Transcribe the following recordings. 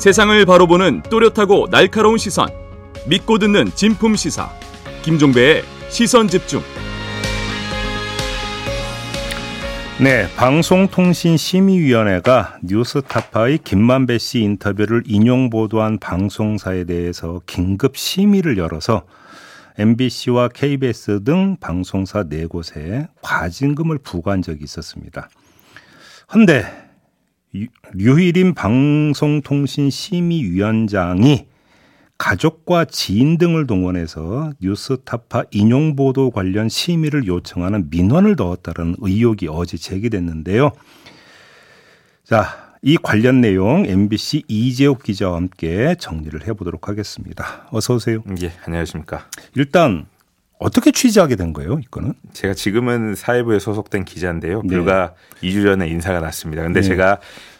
세상을 바로 보는 또렷하고 날카로운 시선. 믿고 듣는 진품 시사. 김종배의 시선 집중. 네, 방송통신심의위원회가 뉴스타파의 김만배 씨 인터뷰를 인용 보도한 방송사에 대해서 긴급 심의를 열어서 MBC와 KBS 등 방송사 네 곳에 과징금을 부과한 적이 있었습니다. 헌데 류일임 방송통신심의위원장이 가족과 지인 등을 동원해서 뉴스타파 인용 보도 관련 심의를 요청하는 민원을 넣었다는 의혹이 어제 제기됐는데요. 자, 이 관련 내용 MBC 이재욱 기자와 함께 정리를 해보도록 하겠습니다. 어서 오세요. 예, 안녕하십니까. 일단 어떻게 취재하게 된 거예요, 이거는? 제가 지금은 사회부에 소속된 기자인데요. 불과 네. 2주 전에 인사가 났습니다. 근데 네. 제가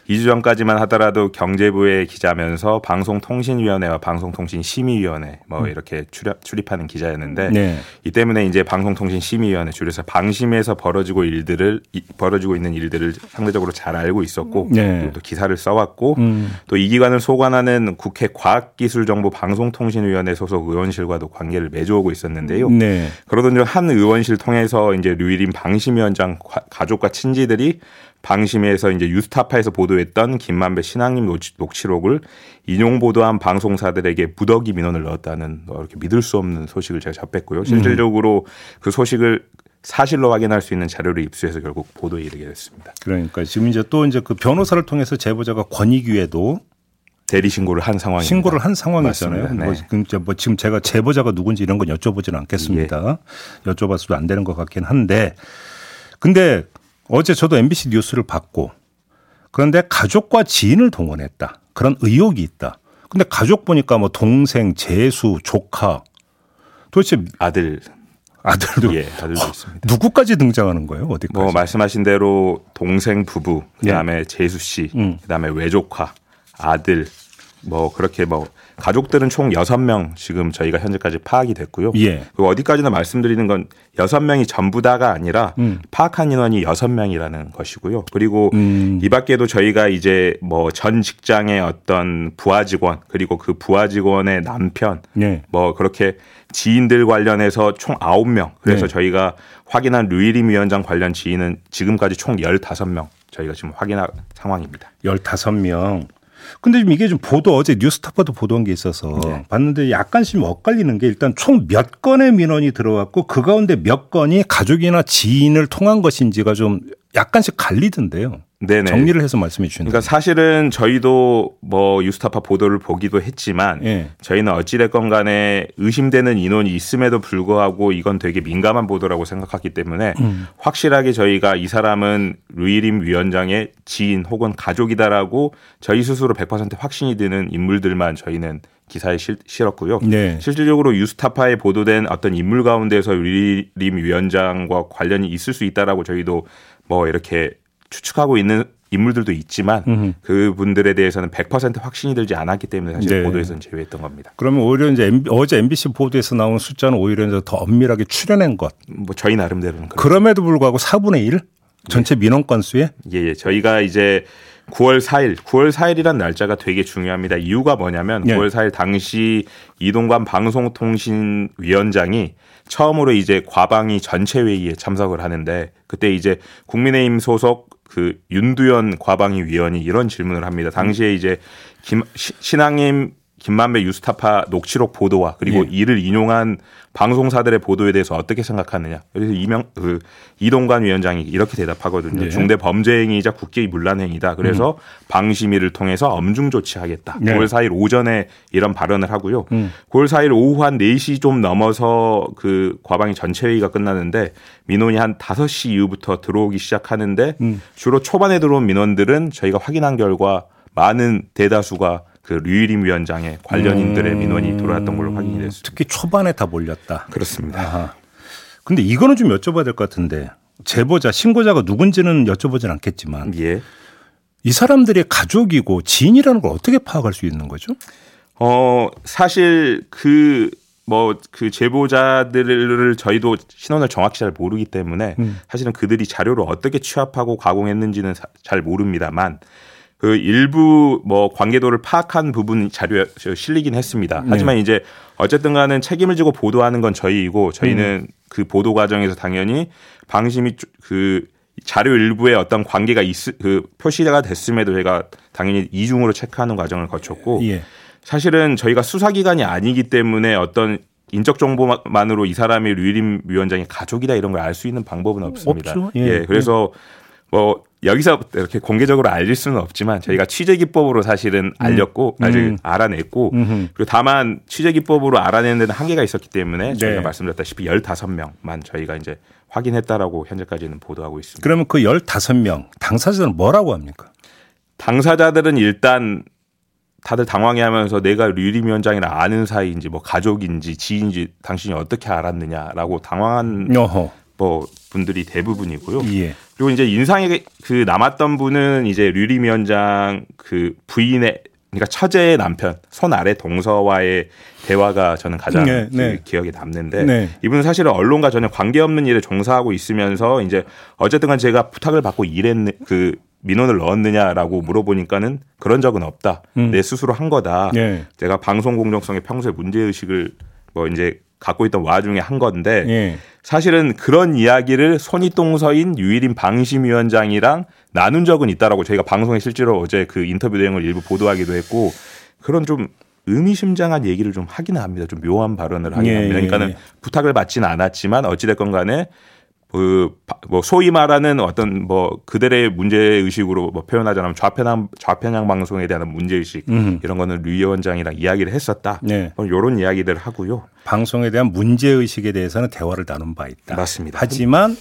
2주 전까지만 하더라도 경제부의 기자면서 방송통신위원회와 방송통신심의위원회 뭐 음. 이렇게 출입, 출입 하는 기자였는데 네. 이 때문에 이제 방송통신심의위원회 줄여서 방심에서 벌어지고 일들을 벌어지고 있는 일들을 상대적으로 잘 알고 있었고 네. 또 기사를 써왔고 음. 또이 기관을 소관하는 국회 과학기술정보 방송통신위원회 소속 의원실과도 관계를 맺어오고 있었는데요. 네. 그러던 중 한 의원실 통해서 이제 류일인 방심위원장 가족과 친지들이 방심에서 이제 유스타파에서 보도 했던 김만배 신앙님 녹취록을 인용 보도한 방송사들에게 무더기 민원을 넣었다는 뭐 이렇게 믿을 수 없는 소식을 제가 접했고요. 실질적으로 그 소식을 사실로 확인할 수 있는 자료를 입수해서 결국 보도에 이르게 됐습니다. 그러니까 지금 이제 또 이제 그 변호사를 통해서 제보자가 권익위에도 대리 신고를 한 상황입니다. 신고를 한 상황이잖아요. 네. 뭐, 지금, 뭐 지금 제가 제보자가 누군지 이런 건 여쭤보지는 않겠습니다. 예. 여쭤봐서도 안 되는 것 같긴 한데, 근데 어제 저도 MBC 뉴스를 봤고 그런데 가족과 지인을 동원했다. 그런 의혹이 있다. 근데 가족 보니까 뭐 동생, 재수, 조카 도대체 아들 아들도 예, 아들도 있습니다. 누구까지 등장하는 거예요? 어디까지? 뭐 말씀하신 대로 동생 부부, 그다음에 네. 재수 씨, 음. 그다음에 외조카, 아들 뭐 그렇게 뭐 가족들은 총 여섯 명 지금 저희가 현재까지 파악이 됐고요. 예. 그 어디까지나 말씀드리는 건 여섯 명이 전부 다가 아니라 음. 파악한 인원이 여섯 명이라는 것이고요. 그리고 음. 이 밖에도 저희가 이제 뭐 전 직장의 어떤 부하 직원 그리고 그 부하 직원의 남편 예. 뭐 그렇게 지인들 관련해서 총 아홉 명 그래서 네. 저희가 확인한 류일임 위원장 관련 지인은 지금까지 총 열다섯 명 저희가 지금 확인한 상황입니다. 열다섯 명 근데 좀 이게 좀 보도 어제 뉴스타파도 보도한 게 있어서 네. 봤는데 약간씩 엇갈리는 게 일단 총 몇 건의 민원이 들어왔고 그 가운데 몇 건이 가족이나 지인을 통한 것인지가 좀 약간씩 갈리던데요. 네네. 정리를 해서 말씀해 주시는. 그러니까 사실은 저희도 뭐 유스타파 보도를 보기도 했지만 네. 저희는 어찌됐건 간에 의심되는 인원이 있음에도 불구하고 이건 되게 민감한 보도라고 생각했기 때문에 음. 확실하게 저희가 이 사람은 루이림 위원장의 지인 혹은 가족이다라고 저희 스스로 100% 확신이 드는 인물들만 저희는 기사에 실, 실었고요. 네. 실질적으로 유스타파에 보도된 어떤 인물 가운데서 루이림 위원장과 관련이 있을 수 있다라고 저희도 뭐 이렇게 추측하고 있는 인물들도 있지만 음흠. 그분들에 대해서는 100% 확신이 들지 않았기 때문에 사실 네. 보도에서는 제외했던 겁니다. 그러면 오히려 이제 MB, 어제 MBC 보도에서 나온 숫자는 오히려 이제 더 엄밀하게 추려낸 것. 뭐 저희 나름대로는 그럼에도 불구하고 4분의 1 전체 네. 민원 건수에 예, 예. 저희가 이제 9월 4일, 9월 4일이란 날짜가 되게 중요합니다. 이유가 뭐냐면 예. 9월 4일 당시 이동관 방송통신위원장이 처음으로 이제 과방위 전체 회의에 참석을 하는데 그때 이제 국민의힘 소속 그 윤두현 과방위 위원이 이런 질문을 합니다. 당시에 이제 김 신앙임 김만배 유스타파 녹취록 보도와 그리고 예. 이를 인용한 방송사들의 보도에 대해서 어떻게 생각하느냐. 그래서 이명 그 이동관 위원장이 이렇게 대답하거든요. 예. 중대 범죄 행위이자 국기 문란 행위다. 그래서 음. 방심위를 통해서 엄중 조치하겠다. 예. 9월 4일 오전에 이런 발언을 하고요. 음. 9월 4일 오후 한 4시 좀 넘어서 그 과방위 전체 회의가 끝나는데 민원이 한 5시 이후부터 들어오기 시작하는데 음. 주로 초반에 들어온 민원들은 저희가 확인한 결과 많은 대다수가 그 류일임 위원장의 관련인들의 음. 민원이 들어왔던 걸로 확인이 됐습니다. 특히 초반에 다 몰렸다. 그렇습니다. 아하. 근데 이거는 좀 여쭤봐야 될 것 같은데 제보자 신고자가 누군지는 여쭤보진 않겠지만 예. 이 사람들의 가족이고 지인이라는 걸 어떻게 파악할 수 있는 거죠? 어 사실 그 뭐그 뭐 제보자들을 저희도 신원을 정확히 잘 모르기 때문에 음. 사실은 그들이 자료를 어떻게 취합하고 가공했는지는 잘 모릅니다만 그 일부 뭐 관계도를 파악한 부분 자료에 실리긴 했습니다. 네. 하지만 네. 이제 어쨌든 간에 책임을 지고 보도하는 건 저희이고 저희는 음. 그 보도 과정에서 당연히 방심이 그 자료 일부에 어떤 관계가 있, 그 표시가 됐음에도 저희가 당연히 이중으로 체크하는 과정을 거쳤고 예. 사실은 저희가 수사기관이 아니기 때문에 어떤 인적 정보만으로 이 사람이 류림 위원장의 가족이다 이런 걸 알 수 있는 방법은 없습니다. 없죠. 예. 예. 그래서 뭐 여기서 이렇게 공개적으로 알릴 수는 없지만 저희가 취재 기법으로 사실은 음. 알렸고 음. 아직 음. 알아냈고 음흠. 그리고 다만 취재 기법으로 알아내는 데는 한계가 있었기 때문에 저희가 네. 말씀드렸다시피 15명만 저희가 이제 확인했다라고 현재까지는 보도하고 있습니다. 그러면 그 15명 당사자들은 뭐라고 합니까? 당사자들은 일단 다들 당황해 하면서 내가 류림 위원장이랑 아는 사이인지 뭐 가족인지 지인인지 당신이 어떻게 알았느냐라고 당황한 어허. 뭐 분들이 대부분이고요. 예. 그리고 이제 인상에 그 남았던 분은 이제 류림 위원장 그 부인의 그러니까 처제의 남편 손 아래 동서와의 대화가 저는 가장 네, 그 네. 기억에 남는데 네. 이분은 사실은 언론과 전혀 관계없는 일에 종사하고 있으면서 이제 어쨌든간 제가 부탁을 받고 일했는 그 민원을 넣었느냐라고 물어보니까는 그런 적은 없다. 음. 내 스스로 한 거다. 네. 제가 방송 공정성에 평소에 문제 의식을 뭐 이제 갖고 있던 와중에 한 건데 네. 사실은 그런 이야기를 손이동서인 유일인 방심위원장이랑 나눈 적은 있다라고 저희가 방송에 실제로 어제 그 인터뷰 내용을 일부 보도하기도 했고 그런 좀 의미심장한 얘기를 좀 하기는 합니다. 좀 묘한 발언을 하긴 예, 합니다. 그러니까는 예. 부탁을 받지는 않았지만 어찌됐건 간에 그, 뭐, 소위 말하는 어떤 뭐, 그들의 문제의식으로 뭐 표현하자면 좌편향, 좌편향 방송에 대한 문제의식 음. 이런 거는 류 위원장이랑 이야기를 했었다. 네. 뭐 이런 이야기들을 하고요. 방송에 대한 문제의식에 대해서는 대화를 나눈 바 있다. 맞습니다. 하지만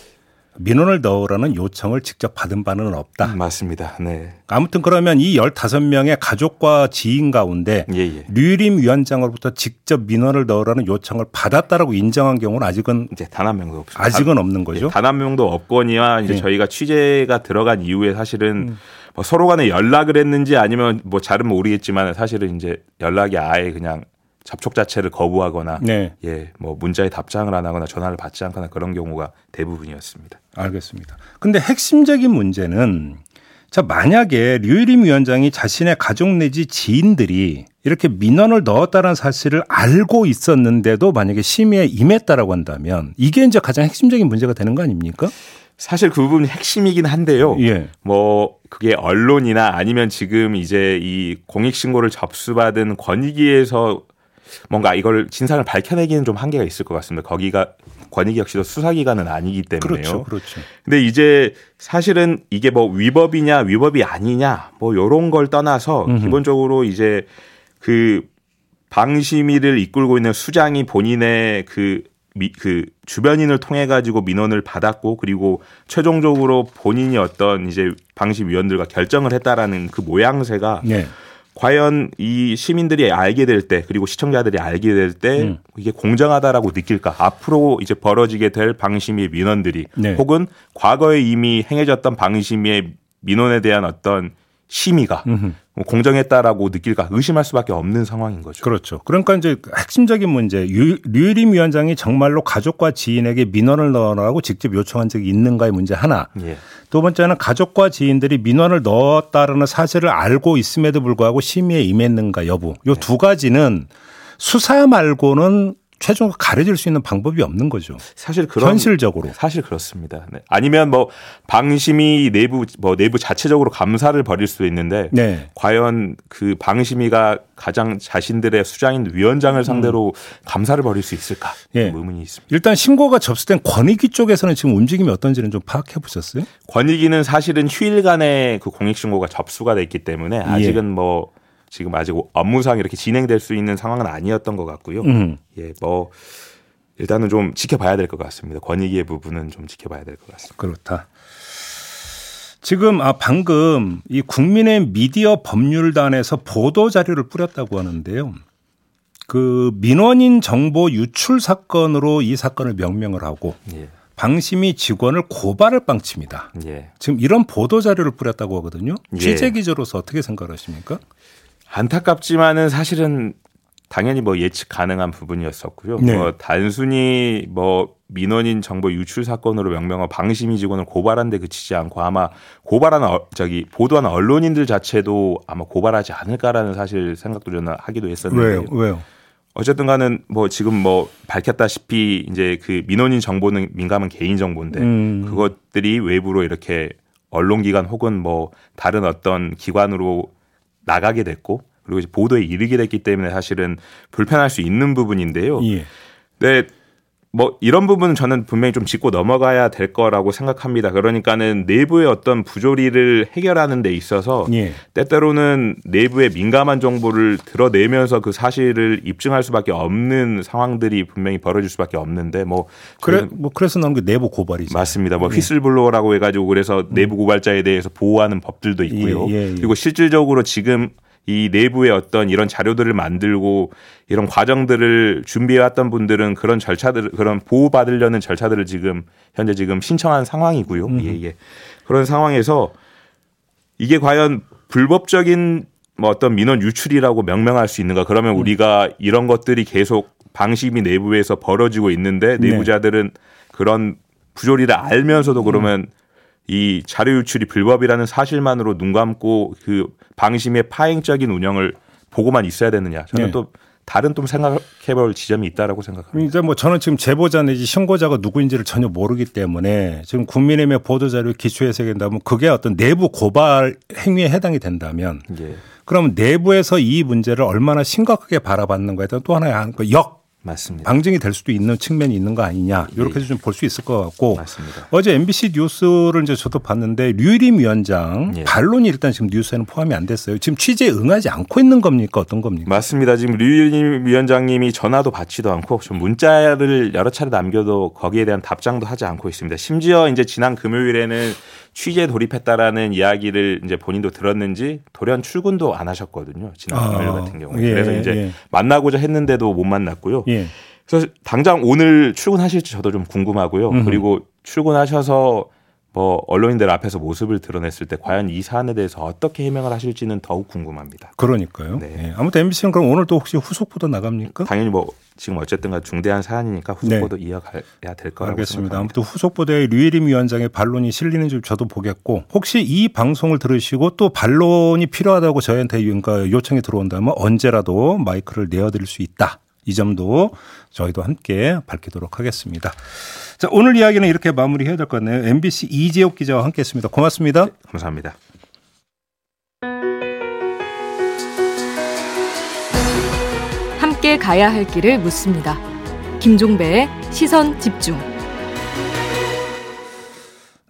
민원을 넣으라는 요청을 직접 받은 바는 없다. 음, 맞습니다. 네. 아무튼 그러면 이 15명의 가족과 지인 가운데 예, 예. 류림 위원장으로부터 직접 민원을 넣으라는 요청을 받았다라고 인정한 경우는 아직은 이제 단 한 명도 없습니다. 아직은 없는 거죠. 예, 단한 명도 없거니와 이제 예. 저희가 취재가 들어간 이후에 사실은 음. 뭐 서로 간에 연락을 했는지 아니면 뭐 잘은 모르겠지만 사실은 이제 연락이 아예 그냥 접촉 자체를 거부하거나 네. 예, 뭐 문자에 답장을 안 하거나 전화를 받지 않거나 그런 경우가 대부분이었습니다. 알겠습니다. 근데 핵심적인 문제는 자, 만약에 류일임 위원장이 자신의 가족 내지 지인들이 이렇게 민원을 넣었다는 사실을 알고 있었는데도 만약에 심의에 임했다라고 한다면 이게 이제 가장 핵심적인 문제가 되는 거 아닙니까? 사실 그 부분이 핵심이긴 한데요. 예. 뭐 그게 언론이나 아니면 지금 이제 이 공익 신고를 접수받은 권익위에서 뭔가 이걸 진상을 밝혀내기는 좀 한계가 있을 것 같습니다. 거기가 권익위 역시도 수사기관은 아니기 때문에요. 그렇죠, 그렇죠. 근데 이제 사실은 이게 뭐 위법이냐 위법이 아니냐 뭐 요런 걸 떠나서 음흠. 기본적으로 이제 그 방심위를 이끌고 있는 수장이 본인의 그, 미, 그 주변인을 통해 가지고 민원을 받았고 그리고 최종적으로 본인이 어떤 이제 방심위원들과 결정을 했다라는 그 모양새가 네. 과연 이 시민들이 알게 될 때 그리고 시청자들이 알게 될때 음. 이게 공정하다라고 느낄까? 앞으로 이제 벌어지게 될 방심위의 민원들이 네. 혹은 과거에 이미 행해졌던 방심위의 민원에 대한 어떤 심의가 음흠. 뭐 공정했다라고 느낄까 의심할 수밖에 없는 상황인 거죠. 그렇죠. 그러니까 이제 핵심적인 문제 류일임 위원장이 정말로 가족과 지인에게 민원을 넣어라고 직접 요청한 적이 있는가의 문제 하나. 예. 두 번째는 가족과 지인들이 민원을 넣었다라는 사실을 알고 있음에도 불구하고 심의에 임했는가 여부. 요두 네. 가지는 수사 말고는 최종 가려질 수 있는 방법이 없는 거죠. 사실 그런 현실적으로 사실 그렇습니다. 네. 아니면 뭐 방심이 내부 뭐 내부 자체적으로 감사를 벌일 수도 있는데 네. 과연 그 방심위가 가장 자신들의 수장인 위원장을 상대로 음. 감사를 벌일 수 있을까 예. 의문이 있습니다. 일단 신고가 접수된 권익위 쪽에서는 지금 움직임이 어떤지는 좀 파악해 보셨어요? 권익위는 사실은 휴일간에 그 공익 신고가 접수가 됐기 때문에 아직은 예. 뭐 지금 아직 업무상 이렇게 진행될 수 있는 상황은 아니었던 것 같고요. 음. 예, 뭐 일단은 좀 지켜봐야 될 것 같습니다. 권익위의 부분은 좀 지켜봐야 될 것 같습니다. 그렇다. 지금 아 방금 이 국민의 미디어 법률단에서 보도 자료를 뿌렸다고 하는데요. 그 민원인 정보 유출 사건으로 이 사건을 명명을 하고 예. 방심이 직원을 고발을 빵칩니다. 예. 지금 이런 보도 자료를 뿌렸다고 하거든요. 예. 취재 기자로서 어떻게 생각하십니까? 안타깝지만은 사실은 당연히 뭐 예측 가능한 부분이었었고요. 네. 뭐 단순히 뭐 민원인 정보 유출 사건으로 명명한 방심위 직원을 고발한 데 그치지 않고 아마 고발하는 어, 저기 보도하는 언론인들 자체도 아마 고발하지 않을까라는 사실 생각도 저는 하기도 했었는데 왜요? 왜요? 어쨌든 간은 뭐 지금 뭐 밝혔다시피 이제 그 민원인 정보는 민감한 개인 정보인데 음. 그것들이 외부로 이렇게 언론기관 혹은 뭐 다른 어떤 기관으로 나가게 됐고 그리고 이제 보도에 이르게 됐기 때문에 사실은 불편할 수 있는 부분인데요. 예. 네, 뭐 이런 부분은 저는 분명히 좀 짚고 넘어가야 될 거라고 생각합니다. 그러니까는 내부의 어떤 부조리를 해결하는 데 있어서 예. 때때로는 내부의 민감한 정보를 드러내면서 그 사실을 입증할 수밖에 없는 상황들이 분명히 벌어질 수밖에 없는데 뭐 그래 뭐 그래서 나온 게 내부 고발이죠. 맞습니다. 뭐 예. 휘슬블로어라고 해가지고 그래서 내부 고발자에 대해서 보호하는 법들도 있고요. 예, 예, 예. 그리고 실질적으로 지금 이 내부의 어떤 이런 자료들을 만들고 이런 과정들을 준비해왔던 분들은 그런 절차들 그런 보호받으려는 절차들을 지금 현재 지금 신청한 상황이고요. 음. 예, 예. 그런 상황에서 이게 과연 불법적인 뭐 어떤 민원 유출이라고 명명할 수 있는가? 그러면 음. 우리가 이런 것들이 계속 방심이 내부에서 벌어지고 있는데 네. 내부자들은 네. 그런 부조리를 알면서도 그러면 음. 이 자료 유출이 불법이라는 사실만으로 눈 감고 그 방심의 파행적인 운영을 보고만 있어야 되느냐. 저는 네. 또 다른 또 생각해볼 지점이 있다라고 생각합니다. 이제 뭐 저는 지금 제보자 내지 신고자가 누구인지를 전혀 모르기 때문에 지금 국민의힘의 보도 자료 기초해서 된다면 그게 어떤 내부 고발 행위에 해당이 된다면 예. 그러면 내부에서 이 문제를 얼마나 심각하게 바라봤는가에 대한 또 하나의 역 맞습니다. 방증이 될 수도 있는 측면이 있는 거 아니냐 이렇게 네. 좀볼 수 있을 것 같고 맞습니다. 어제 MBC 뉴스를 이제 저도 봤는데 류일임 위원장 네. 반론이 일단 지금 뉴스에는 포함이 안 됐어요. 지금 취재에 응하지 않고 있는 겁니까 어떤 겁니까? 맞습니다. 지금 류일임 위원장님이 전화도 받지도 않고 좀 문자를 여러 차례 남겨도 거기에 대한 답장도 하지 않고 있습니다. 심지어 이제 지난 금요일에는 취재 돌입했다라는 이야기를 이제 본인도 들었는지 돌연 출근도 안 하셨거든요. 지난 아, 금요일 같은 경우에. 예, 그래서 이제 예. 만나고자 했는데도 못 만났고요. 예. 그래서 당장 오늘 출근하실지 저도 좀 궁금하고요. 음흠. 그리고 출근하셔서 뭐 언론인들 앞에서 모습을 드러냈을 때 과연 이 사안에 대해서 어떻게 해명을 하실지는 더욱 궁금합니다. 그러니까요. 네. 네. 아무튼 MBC는 그럼 오늘 또 혹시 후속 보도 나갑니까? 당연히 뭐 지금 어쨌든가 중대한 사안이니까 후속 네. 보도 이어가야 될 거라고 알겠습니다. 생각합니다. 아무튼 후속 보도에 류예림 위원장의 반론이 실리는 지 저도 보겠고 혹시 이 방송을 들으시고 또 반론이 필요하다고 저희한테 요청이 들어온다면 언제라도 마이크를 내어드릴 수 있다. 이 점도 저희도 함께 밝히도록 하겠습니다. 자, 오늘 이야기는 이렇게 마무리해야 될 것 같네요. MBC 이재욱 기자와 함께 했습니다. 고맙습니다. 네, 감사합니다. 함께 가야 할 길을 묻습니다. 김종배의 시선 집중.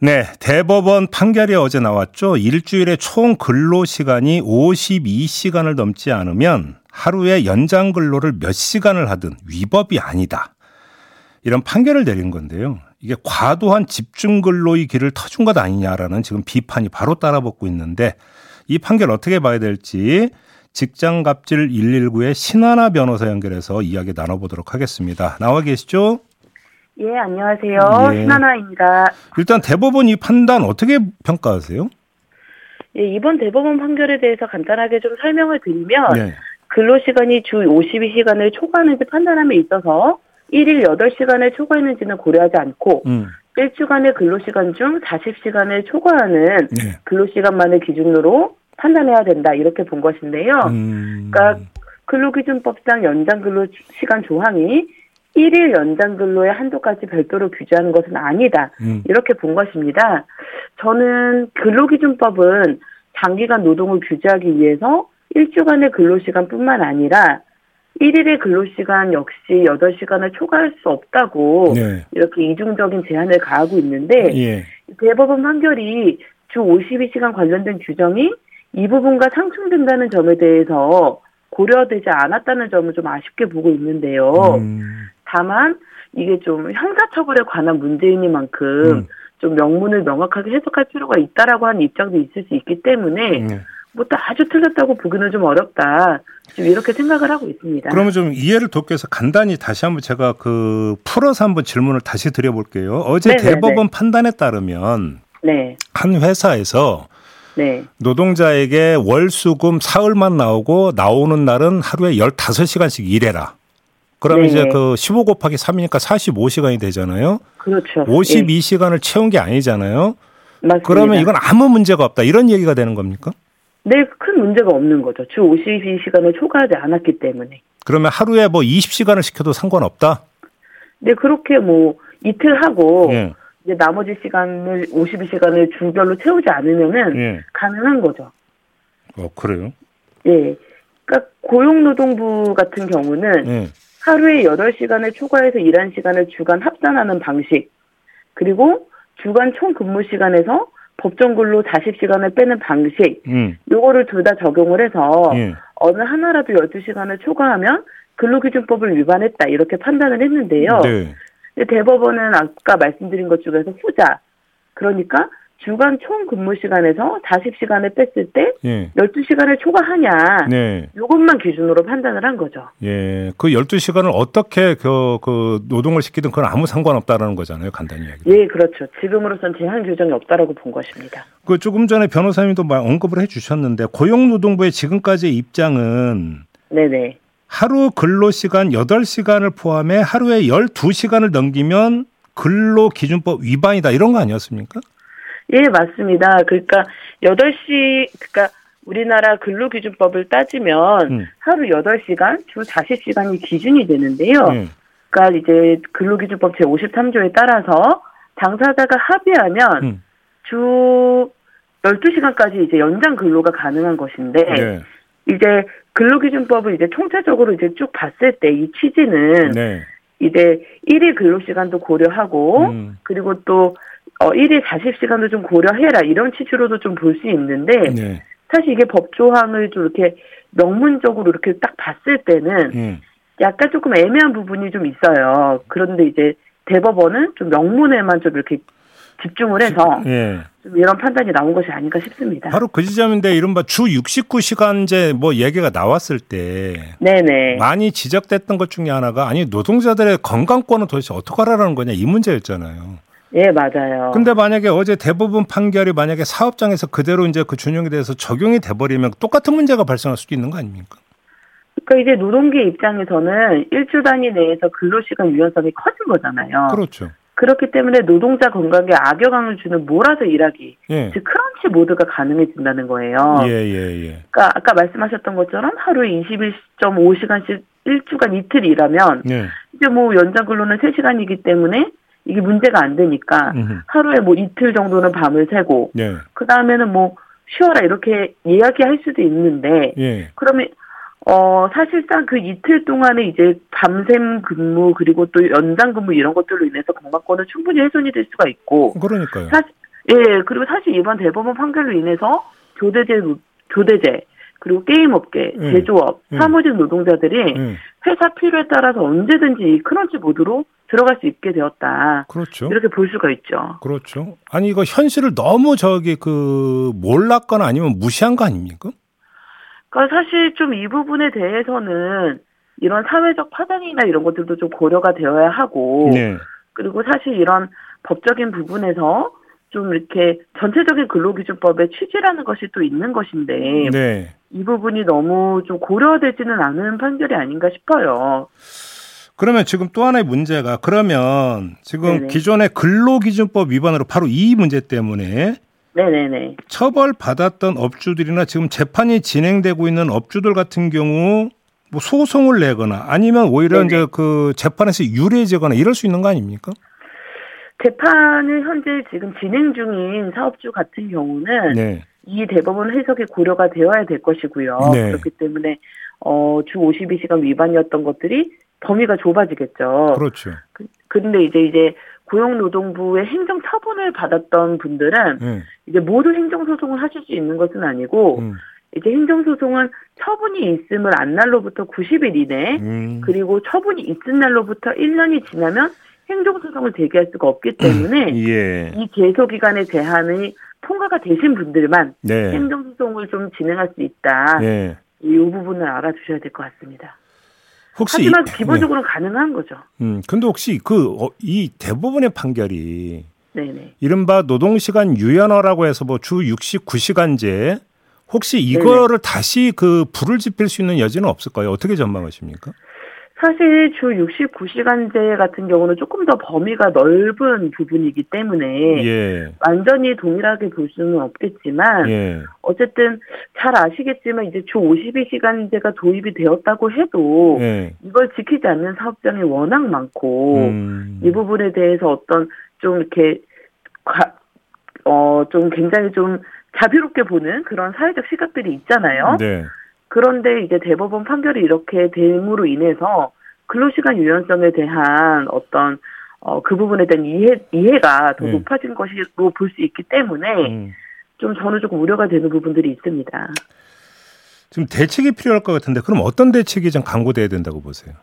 네, 대법원 판결이 어제 나왔죠. 일주일에 총 근로 시간이 52시간을 넘지 않으면 하루에 연장 근로를 몇 시간을 하든 위법이 아니다. 이런 판결을 내린 건데요. 이게 과도한 집중 근로의 길을 터준 것 아니냐라는 지금 비판이 바로 따라붙고 있는데 이 판결 어떻게 봐야 될지 직장 갑질 119의 신하나 변호사 연결해서 이야기 나눠보도록 하겠습니다. 나와 계시죠? 예, 안녕하세요. 예. 신하나입니다. 일단 대법원 이 판단 어떻게 평가하세요? 예, 이번 대법원 판결에 대해서 간단하게 좀 설명을 드리면 네. 근로시간이 주 52시간을 초과하는지 판단함에 있어서 1일 8시간을 초과했는지는 고려하지 않고 음. 1주간의 근로시간 중 40시간을 초과하는 네. 근로시간만을 기준으로 판단해야 된다 이렇게 본 것인데요. 음. 그러니까 근로기준법상 연장 근로시간 조항이 1일 연장 근로의 한도까지 별도로 규제하는 것은 아니다. 음. 이렇게 본 것입니다. 저는 근로기준법은 장기간 노동을 규제하기 위해서 1주간의 근로시간뿐만 아니라 1일의 근로시간 역시 8시간을 초과할 수 없다고 네. 이렇게 이중적인 제한을 가하고 있는데 예. 대법원 판결이 주 52시간 관련된 규정이 이 부분과 상충된다는 점에 대해서 고려되지 않았다는 점을 좀 아쉽게 보고 있는데요. 음. 다만 이게 좀 형사처벌에 관한 문제이니만큼 음. 좀 명문을 명확하게 해석할 필요가 있다라고 하는 입장도 있을 수 있기 때문에 음. 뭐 또 아주 틀렸다고 보기는 좀 어렵다. 좀 이렇게 생각을 하고 있습니다. 그러면 좀 이해를 돕기 위해서 간단히 다시 한번 제가 그 풀어서 한번 질문을 다시 드려볼게요. 어제 네네네. 네, 대법원 네. 판단에 따르면 네. 한 회사에서 네. 노동자에게 월, 수, 금, 사흘만 나오고 나오는 날은 하루에 15시간씩 일해라. 그러면 네. 이제 그 15 곱하기 3이니까 45시간이 되잖아요. 그렇죠. 52시간을 예. 채운 게 아니잖아요. 맞습니다. 그러면 이건 아무 문제가 없다. 이런 얘기가 되는 겁니까? 네, 큰 문제가 없는 거죠. 주 52시간을 초과하지 않았기 때문에. 그러면 하루에 뭐 20시간을 시켜도 상관없다? 네, 그렇게 뭐 이틀 하고 예. 이제 나머지 시간을 52시간을 주별로 채우지 않으면은 예. 가능한 거죠. 어, 그래요? 예. 그러니까 고용노동부 같은 경우는 예. 하루에 8시간을 초과해서 일한 시간을 주간 합산하는 방식, 그리고 주간 총 근무 시간에서 법정 근로 40시간을 빼는 방식, 음. 요거를 둘 다 적용을 해서 예. 어느 하나라도 12시간을 초과하면 근로기준법을 위반했다 이렇게 판단을 했는데요. 네. 대법원은 아까 말씀드린 것 중에서 후자 그러니까 주간 총 근무 시간에서 40시간을 뺐을 때 예. 12시간을 초과하냐. 네. 이것만 기준으로 판단을 한 거죠. 예. 그 12시간을 어떻게 그, 그 노동을 시키든 그건 아무 상관없다라는 거잖아요. 간단히 이야기. 예, 그렇죠. 지금으로선 제한 규정이 없다라고 본 것입니다. 그 조금 전에 변호사님도 언급을 해 주셨는데 고용노동부의 지금까지의 입장은 네네. 하루 근로 시간 8시간을 포함해 하루에 12시간을 넘기면 근로 기준법 위반이다 이런 거 아니었습니까? 예, 맞습니다. 그러니까 8시, 그러니까 우리나라 근로기준법을 따지면 음. 하루 8시간, 주 40시간이 기준이 되는데요. 음. 그러니까 이제 근로기준법 제53조에 따라서 당사자가 합의하면 음. 주 12시간까지 이제 연장 근로가 가능한 것인데 네. 이제 근로기준법을 이제 총체적으로 이제 쭉 봤을 때 이 취지는 네. 이제 1일 근로시간도 고려하고 음. 그리고 또 어, 1일 40시간도 좀 고려해라 이런 취지로도 좀 볼 수 있는데 네. 사실 이게 법조항을 좀 이렇게 명문적으로 이렇게 딱 봤을 때는 음. 약간 조금 애매한 부분이 좀 있어요. 그런데 이제 대법원은 좀 명문에만 좀 이렇게 집중을 해서 예. 좀 이런 판단이 나온 것이 아닌가 싶습니다. 바로 그 지점인데 이른바 주 69시간제 뭐 얘기가 나왔을 때 네네. 많이 지적됐던 것 중에 하나가 아니 노동자들의 건강권은 도대체 어떻게 하라는 거냐 이 문제였잖아요. 예, 맞아요. 근데 만약에 어제 대부분 판결이 만약에 사업장에서 그대로 이제 그 준용에 대해서 적용이 돼버리면 똑같은 문제가 발생할 수도 있는 거 아닙니까? 그러니까 이제 노동계 입장에서는 일주 단위 내에서 근로시간 유연성이 커진 거잖아요. 그렇죠. 그렇기 때문에 노동자 건강에 악영향을 주는 몰아서 일하기, 예. 즉 크런치 모드가 가능해진다는 거예요. 예, 예, 예. 그러니까 아까 말씀하셨던 것처럼 하루에 21.5시간씩 일주간 이틀 일하면 예. 이제 뭐 연장 근로는 3시간이기 때문에 이게 문제가 안 되니까 음흠. 하루에 뭐 이틀 정도는 밤을 새고 예. 그 다음에는 뭐 쉬어라 이렇게 이야기할 수도 있는데 예. 그러면 어 사실상 그 이틀 동안에 이제 밤샘 근무 그리고 또 연장 근무 이런 것들로 인해서 건강권은 충분히 훼손이 될 수가 있고 그러니까요. 사실 예 그리고 사실 이번 대법원 판결로 인해서 교대제 교대제 그리고 게임업계, 음. 제조업, 음. 사무직 노동자들이 음. 회사 필요에 따라서 언제든지 크런치 모드로 들어갈 수 있게 되었다. 그렇죠. 이렇게 볼 수가 있죠. 그렇죠. 아니 이거 현실을 너무 저기 그 몰랐거나 아니면 무시한 거 아닙니까? 그러니까 사실 좀 이 부분에 대해서는 이런 사회적 파장이나 이런 것들도 좀 고려가 되어야 하고 네. 그리고 사실 이런 법적인 부분에서 좀 이렇게 전체적인 근로기준법의 취지라는 것이 또 있는 것인데 네. 이 부분이 너무 좀 고려되지는 않은 판결이 아닌가 싶어요. 그러면 지금 또 하나의 문제가 그러면 지금 네네. 기존의 근로기준법 위반으로 바로 이 문제 때문에 네네네. 처벌 받았던 업주들이나 지금 재판이 진행되고 있는 업주들 같은 경우 뭐 소송을 내거나 아니면 오히려 네네. 이제 그 재판에서 유리해지거나 이럴 수 있는 거 아닙니까? 재판을 현재 지금 진행 중인 사업주 같은 경우는 네. 이 대법원 해석이 고려가 되어야 될 것이고요. 네. 그렇기 때문에 어, 주 52시간 위반이었던 것들이 범위가 좁아지겠죠. 그렇죠. 그, 그런데 이제 이제 고용노동부의 행정 처분을 받았던 분들은 네. 이제 모두 행정소송을 하실 수 있는 것은 아니고 음. 이제 행정소송은 처분이 있음을 안 날로부터 90일 이내 음. 그리고 처분이 있은 날로부터 1년이 지나면 행정소송을 제기할 수가 없기 때문에 예. 이 계소 기간의 제한이 통과가 되신 분들만 네. 행정소송을 좀 진행할 수 있다. 네. 이 부분을 알아두셔야 될 것 같습니다. 하지만 이, 기본적으로 네. 가능한 거죠. 음, 근데 혹시 그이 어, 대법원의 판결이 네네. 이른바 노동시간 유연화라고 해서 뭐 주 69시간제 혹시 이거를 네네. 다시 그 불을 지필 수 있는 여지는 없을까요? 어떻게 전망하십니까? 사실 주 69시간제 같은 경우는 조금 더 범위가 넓은 부분이기 때문에 예. 완전히 동일하게 볼 수는 없겠지만 예. 어쨌든 잘 아시겠지만 이제 주 52시간제가 도입이 되었다고 해도 예. 이걸 지키지 않는 사업장이 워낙 많고 음. 이 부분에 대해서 어떤 좀 이렇게 어 좀 굉장히 좀 자비롭게 보는 그런 사회적 시각들이 있잖아요. 네. 그런데 이제 대법원 판결이 이렇게 됨으로 인해서 근로시간 유연성에 대한 어떤 어, 그 부분에 대한 이해, 이해가 더 네. 높아진 것으로 볼 수 있기 때문에 음. 좀 저는 조금 우려가 되는 부분들이 있습니다. 지금 대책이 필요할 것 같은데 그럼 어떤 대책이 좀 강구돼야 된다고 보세요?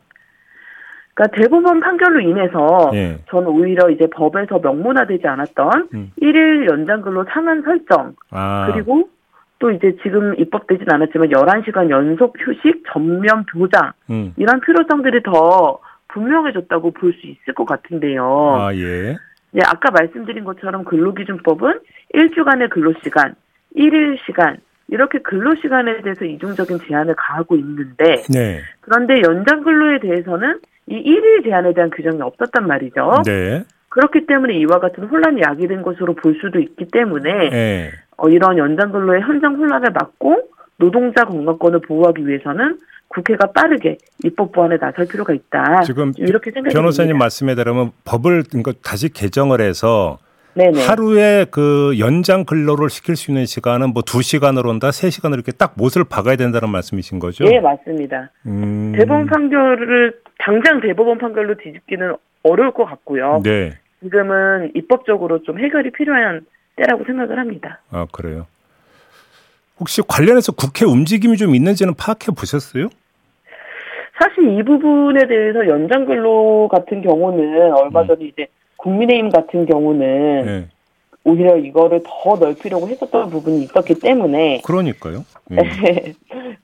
그러니까 대법원 판결로 인해서 예. 저는 오히려 이제 법에서 명문화되지 않았던 음. 1일 연장 근로 상한 설정 아. 그리고 또 이제 지금 입법되진 않았지만 11시간 연속 휴식 전면 보장 음. 이런 필요성들이 더 분명해졌다고 볼 수 있을 것 같은데요. 아, 예. 네, 아까 말씀드린 것처럼 근로기준법은 1주간의 근로시간, 1일 시간 이렇게 근로시간에 대해서 이중적인 제한을 가하고 있는데 네. 그런데 연장 근로에 대해서는 이 1일 제한에 대한 규정이 없었단 말이죠. 네. 그렇기 때문에 이와 같은 혼란이 야기된 것으로 볼 수도 있기 때문에 네. 어, 이런 연장 근로의 현장 혼란을 막고 노동자 건강권을 보호하기 위해서는 국회가 빠르게 입법 보완에 나설 필요가 있다. 지금 이렇게 생각이 변호사님 듭니다. 말씀에 따르면 법을 다시 개정을 해서 네네. 하루에 그 연장 근로를 시킬 수 있는 시간은 뭐 2시간으로 온다, 3시간으로 이렇게 딱 못을 박아야 된다는 말씀이신 거죠? 네, 맞습니다. 음... 대법원 판결을 당장 대법원 판결로 뒤집기는 어려울 것 같고요. 네. 지금은 입법적으로 좀 해결이 필요한 때라고 생각을 합니다. 아, 그래요? 혹시 관련해서 국회 움직임이 좀 있는지는 파악해 보셨어요? 사실 이 부분에 대해서 연장 근로 같은 경우는 얼마 음. 전에 음. 이제 국민의힘 같은 경우는 네. 오히려 이거를 더 넓히려고 했었던 부분이 있었기 때문에 그러니까요. 예.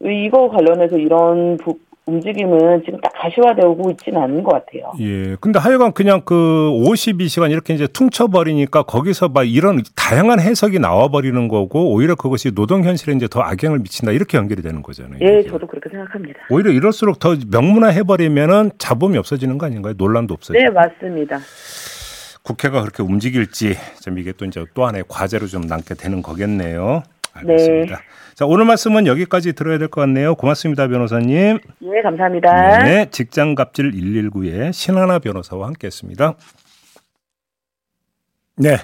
이거 관련해서 이런 부, 움직임은 지금 딱 가시화되고 있지는 않은 것 같아요. 예. 근데 하여간 그냥 그 52시간 이렇게 이제 퉁쳐버리니까 거기서 막 이런 다양한 해석이 나와버리는 거고 오히려 그것이 노동 현실에 이제 더 악영을 미친다 이렇게 연결이 되는 거잖아요. 예, 이게. 저도 그렇게 생각합니다. 오히려 이럴수록 더 명문화 해버리면은 자본이 없어지는 거 아닌가요? 논란도 없어지고. 네, 맞습니다. 국회가 그렇게 움직일지 좀 이게 또 이제 또 하나의 과제로 좀 남게 되는 거겠네요. 알겠습니다. 네. 자, 오늘 말씀은 여기까지 들어야 될 것 같네요. 고맙습니다, 변호사님. 예, 감사합니다. 네, 직장 갑질 119의 신하나 변호사와 함께 했습니다. 네.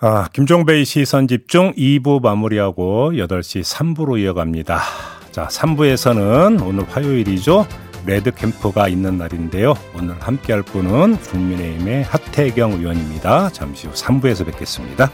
아, 김종배의 시선 집중 2부 마무리하고 8시 3부로 이어갑니다. 자, 3부에서는 오늘 화요일이죠. 레드 캠프가 있는 날인데요. 오늘 함께 할 분은 국민의힘의 하태경 의원입니다. 잠시 후 3부에서 뵙겠습니다.